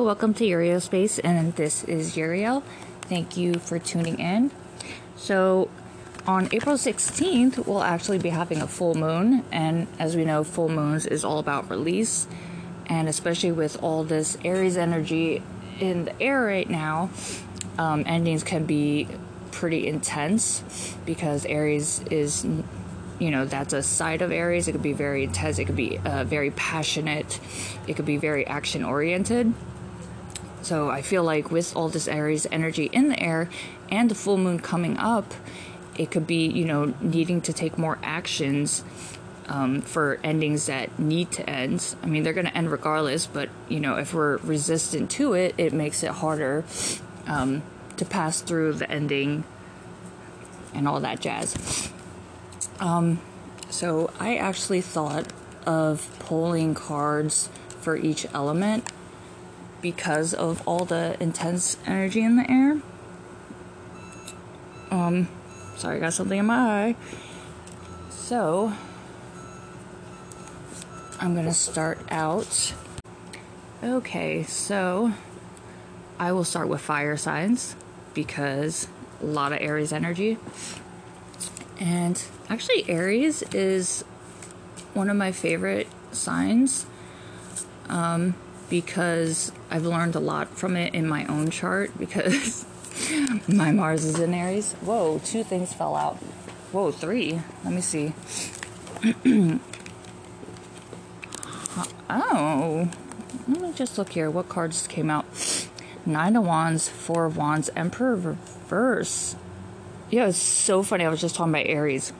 Welcome to Uriel Space, and this is Uriel. Thank you for tuning in. So, on April 16th, we'll actually be having a full moon, and as we know, full moons is all about release, and especially with all this Aries energy in the air right now, um, endings can be pretty intense because Aries is you know that's a side of aries it could be very intense it could be uh, very passionate it could be very action oriented so i feel like with all this aries energy in the air and the full moon coming up it could be you know needing to take more actions um, for endings that need to end. I mean they're going to end regardless but you know if we're resistant to it it makes it harder um, to pass through the ending and all that jazz. Um, so I actually thought of pulling cards for each element because of all the intense energy in the air. Um, sorry, I got something in my eye. So, I'm gonna start out. Okay, so I will start with fire signs because a lot of Aries energy. And actually, Aries is one of my favorite signs um, because I've learned a lot from it in my own chart because my Mars is in Aries. Whoa, two things fell out. Whoa, three. Let me see. oh, let me just look here. What cards came out? Nine of Wands, Four of Wands, Emperor reverse. Yeah, it's so funny. I was just talking about Aries.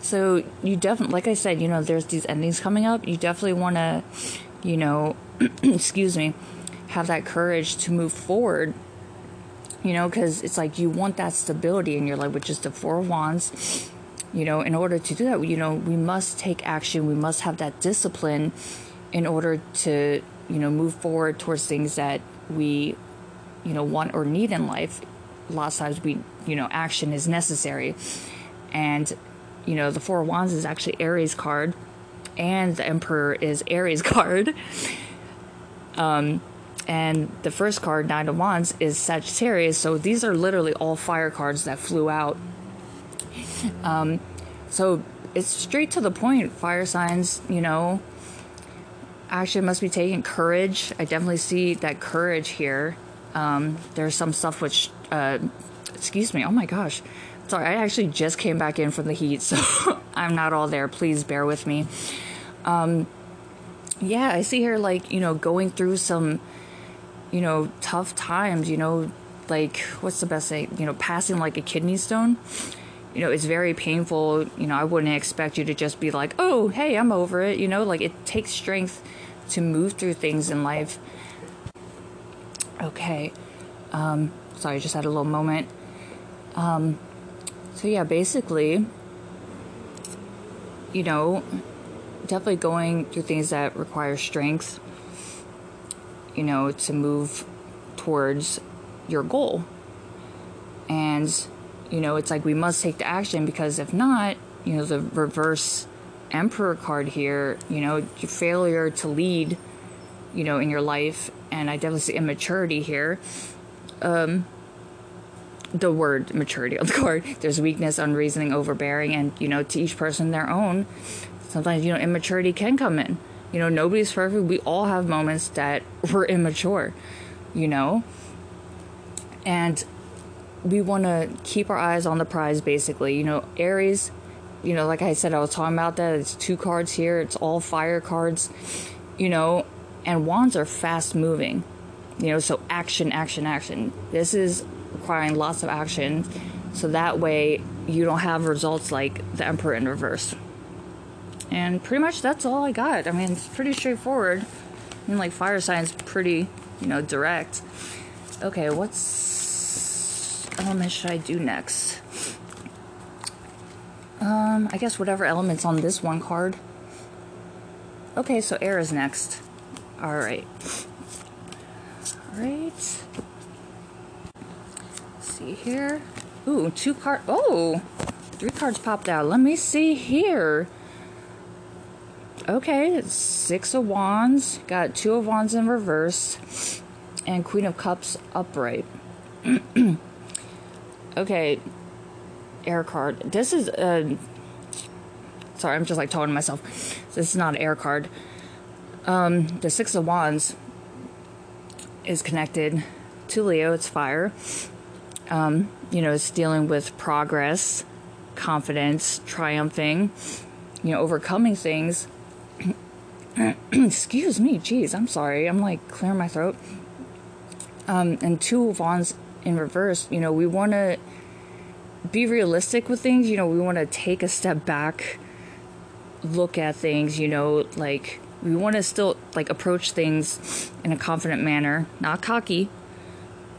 So you definitely, like I said, you know, there's these endings coming up. You definitely want to, you know, excuse me, have that courage to move forward. You know, because it's like you want that stability in your life, which is the Four of Wands. You know, in order to do that, you know, we must take action. We must have that discipline in order to, you know, move forward towards things that we, you know, want or need in life a lot of times we you know action is necessary and you know the four of wands is actually aries card and the emperor is aries card. Um and the first card nine of wands is sagittarius. So these are literally all fire cards that flew out. Um so it's straight to the point fire signs you know. Action must be taken courage. I definitely see that courage here. Um, there's some stuff which uh, excuse me. Oh my gosh. Sorry, I actually just came back in from the heat, so I'm not all there. Please bear with me. Um, yeah, I see her like, you know, going through some, you know, tough times, you know, like, what's the best say? You know, passing like a kidney stone. You know, it's very painful. You know, I wouldn't expect you to just be like, oh, hey, I'm over it. You know, like it takes strength to move through things in life. Okay. Um, sorry, just had a little moment. Um, so yeah, basically, you know, definitely going through things that require strength, you know, to move towards your goal. And, you know, it's like we must take the action because if not, you know, the reverse emperor card here, you know, your failure to lead, you know, in your life, and I definitely see immaturity here um, the word maturity on the card. There's weakness, unreasoning, overbearing, and you know, to each person their own. Sometimes you know immaturity can come in. You know, nobody's perfect. We all have moments that we're immature. You know, and we want to keep our eyes on the prize. Basically, you know, Aries. You know, like I said, I was talking about that. It's two cards here. It's all fire cards. You know, and wands are fast moving you know, so action, action, action. This is requiring lots of action, so that way you don't have results like the Emperor in reverse. And pretty much that's all I got. I mean, it's pretty straightforward. I mean, like fire signs, pretty, you know, direct. Okay, what's element should I do next? Um, I guess whatever element's on this one card. Okay, so air is next. All right right. See here. Ooh, two card. Oh, three cards popped out. Let me see here. Okay, Six of Wands, got Two of Wands in reverse, and Queen of Cups upright. okay, air card. This is uh sorry, I'm just like talking to myself. This is not an air card. Um, the Six of Wands is connected to Leo. It's fire. Um, you know, it's dealing with progress, confidence, triumphing, you know, overcoming things. Excuse me, geez, I'm sorry. I'm like clearing my throat. Um, and two of wands in reverse, you know, we want to be realistic with things. You know, we want to take a step back, look at things, you know, like we want to still like approach things in a confident manner, not cocky.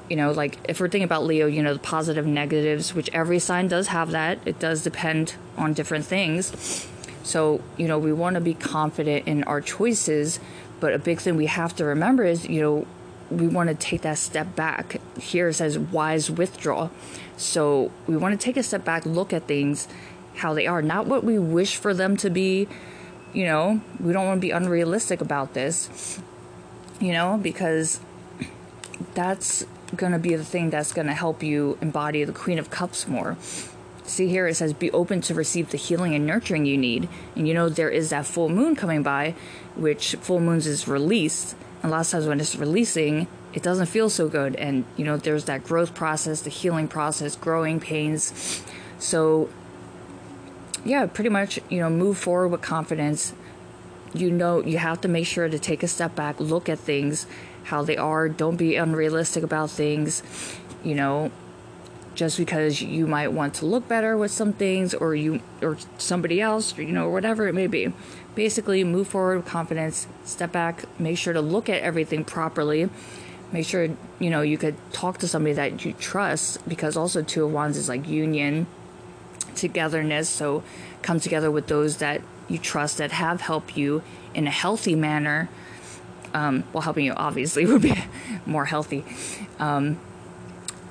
You know, like if we're thinking about Leo, you know, the positive negatives, which every sign does have that. It does depend on different things. So, you know, we want to be confident in our choices, but a big thing we have to remember is, you know, we want to take that step back. Here it says wise withdrawal. So we want to take a step back, look at things how they are, not what we wish for them to be. You know, we don't want to be unrealistic about this, you know, because that's going to be the thing that's going to help you embody the Queen of Cups more. See here it says be open to receive the healing and nurturing you need. And you know there is that full moon coming by, which full moons is released. And a lot of times when it's releasing, it doesn't feel so good. And you know, there's that growth process, the healing process, growing pains. So yeah, pretty much, you know, move forward with confidence. You know, you have to make sure to take a step back, look at things how they are. Don't be unrealistic about things. You know, just because you might want to look better with some things or you or somebody else or, you know whatever it may be basically move forward with confidence step back make sure to look at everything properly make sure you know you could talk to somebody that you trust because also two of wands is like union togetherness so come together with those that you trust that have helped you in a healthy manner um, well helping you obviously would be more healthy um,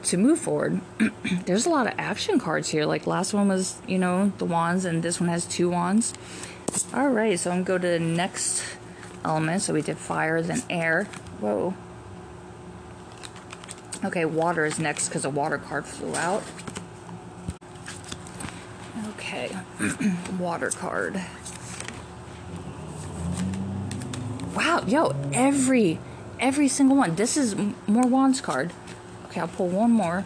to move forward. There's a lot of action cards here. Like last one was, you know, the wands, and this one has two wands. All right, so I'm going to go to the next element. So we did fire, then air. Whoa. Okay, water is next because a water card flew out. Okay, water card. Wow, yo, every every single one. This is more wands card. Okay, I'll pull one more.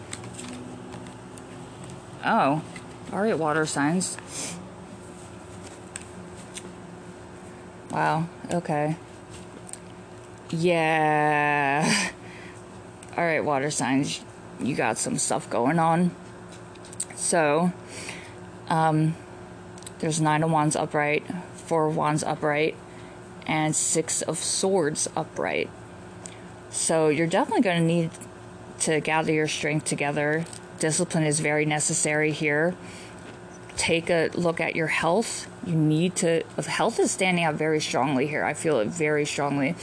Oh, alright, water signs. Wow, okay. Yeah. Alright, water signs, you got some stuff going on. So, um, there's nine of wands upright, four of wands upright, and six of swords upright. So, you're definitely going to need to gather your strength together. Discipline is very necessary here. Take a look at your health. You need to, health is standing out very strongly here. I feel it very strongly.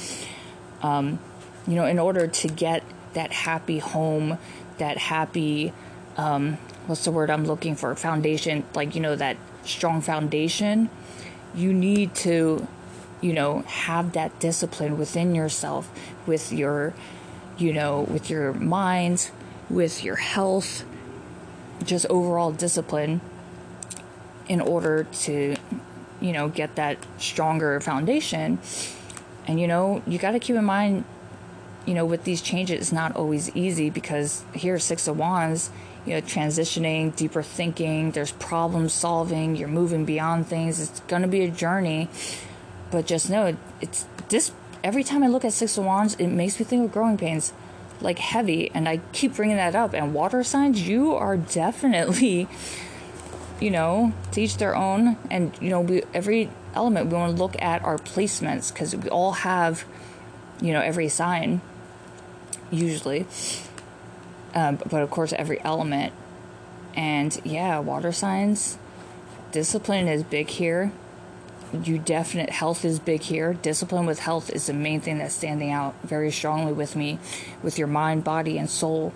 Um, you know, in order to get that happy home, that happy, um, what's the word I'm looking for? Foundation, like, you know, that strong foundation, you need to, you know, have that discipline within yourself with your you know, with your mind, with your health, just overall discipline in order to, you know, get that stronger foundation. And, you know, you got to keep in mind, you know, with these changes, it's not always easy because here, Six of Wands, you know, transitioning, deeper thinking, there's problem solving, you're moving beyond things. It's going to be a journey. But just know it's this every time I look at Six of Wands, it makes me think of growing pains, like heavy. And I keep bringing that up. And water signs, you are definitely, you know, teach their own. And, you know, we, every element, we want to look at our placements because we all have, you know, every sign, usually. Um, but of course, every element. And yeah, water signs, discipline is big here you definite health is big here. Discipline with health is the main thing that's standing out very strongly with me, with your mind, body, and soul.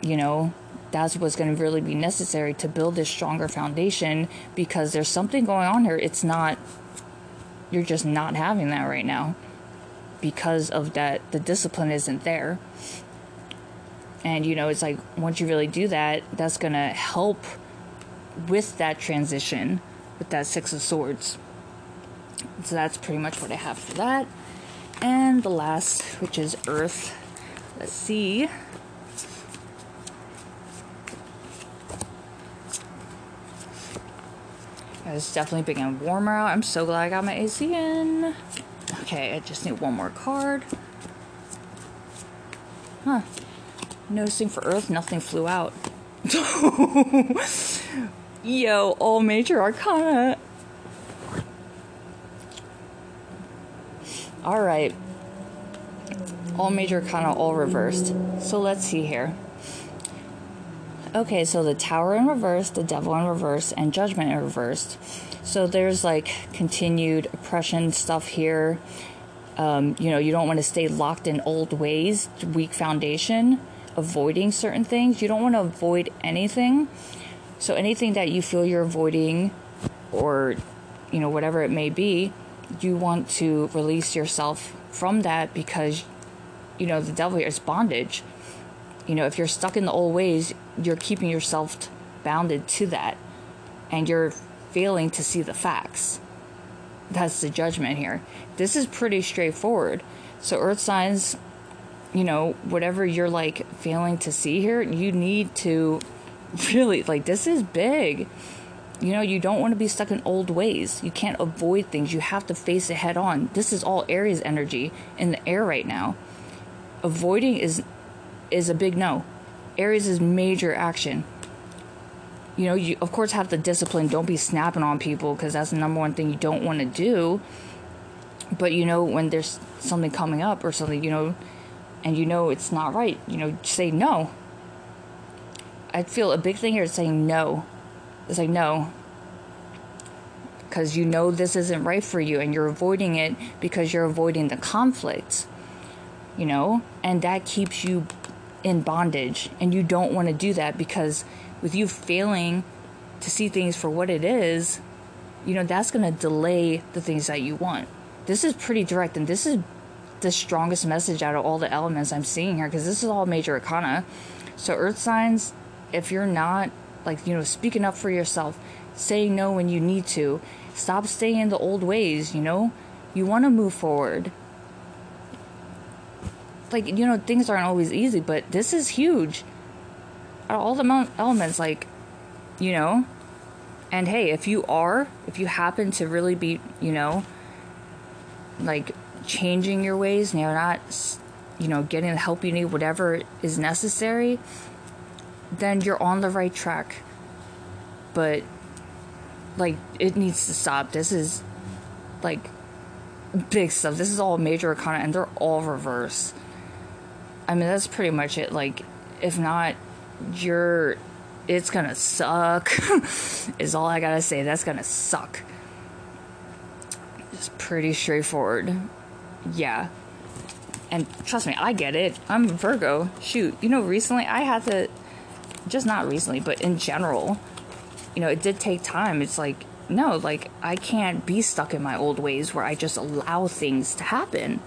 You know, that's what's going to really be necessary to build this stronger foundation because there's something going on here. It's not, you're just not having that right now because of that the discipline isn't there and you know it's like once you really do that that's going to help with that transition with that six of swords so that's pretty much what i have for that and the last which is earth let's see It's definitely getting warmer out. I'm so glad I got my AC in. Okay, I just need one more card. Huh. Noticing for Earth, nothing flew out. Yo, all major arcana. Alright. All major arcana, all reversed. So let's see here. Okay, so the Tower in reverse, the Devil in reverse, and Judgment in reversed. So there's like continued oppression stuff here. Um, you know, you don't want to stay locked in old ways, weak foundation, avoiding certain things. You don't want to avoid anything. So anything that you feel you're avoiding or, you know, whatever it may be, you want to release yourself from that because, you know, the devil here is bondage. You know, if you're stuck in the old ways, you're keeping yourself bounded to that and you're failing to see the facts. That's the judgment here. This is pretty straightforward. So, earth signs, you know, whatever you're like failing to see here, you need to really, like, this is big. You know, you don't want to be stuck in old ways. You can't avoid things. You have to face it head on. This is all Aries energy in the air right now. Avoiding is is a big no. Aries is major action. You know, you of course have the discipline. Don't be snapping on people because that's the number one thing you don't want to do. But you know, when there's something coming up or something, you know, and you know it's not right, you know, say no. I feel a big thing here is saying no. It's like no. Because you know this isn't right for you and you're avoiding it because you're avoiding the conflict. You know? And that keeps you in bondage and you don't want to do that because with you failing to see things for what it is you know that's going to delay the things that you want this is pretty direct and this is the strongest message out of all the elements i'm seeing here because this is all major arcana so earth signs if you're not like you know speaking up for yourself saying no when you need to. Stop staying in the old ways you know? You want to move forward. Like you know things aren't always easy but this is huge. All the elements like you know? And hey if you are if you happen to really be you know like changing your ways and you're not you know getting the help you need whatever is necessary then you're on the right track but like it needs to stop this is like big stuff this is all major arcana and they're all reverse I mean, that's pretty much it. Like, if not, you're. It's gonna suck, is all I gotta say. That's gonna suck. It's pretty straightforward. Yeah. And trust me, I get it. I'm Virgo. Shoot. You know, recently I had to. Just not recently, but in general, you know, it did take time. It's like, no, like, I can't be stuck in my old ways where I just allow things to happen,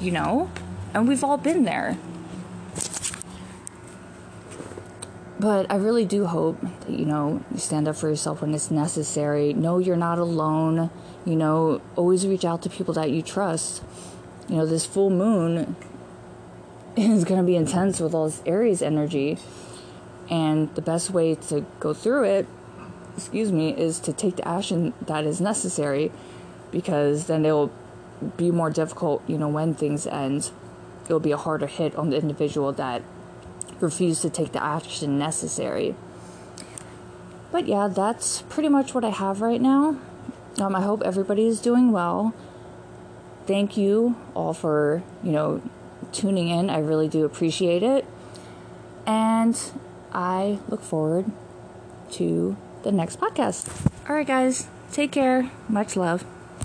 you know? And we've all been there. But I really do hope that, you know, you stand up for yourself when it's necessary. Know you're not alone. You know, always reach out to people that you trust. You know, this full moon is going to be intense with all this Aries energy. And the best way to go through it, excuse me, is to take the action that is necessary because then it'll be more difficult, you know, when things end it'll be a harder hit on the individual that refused to take the action necessary. But yeah, that's pretty much what I have right now. Um, I hope everybody is doing well. Thank you all for, you know, tuning in. I really do appreciate it. And I look forward to the next podcast. All right, guys, take care. Much love.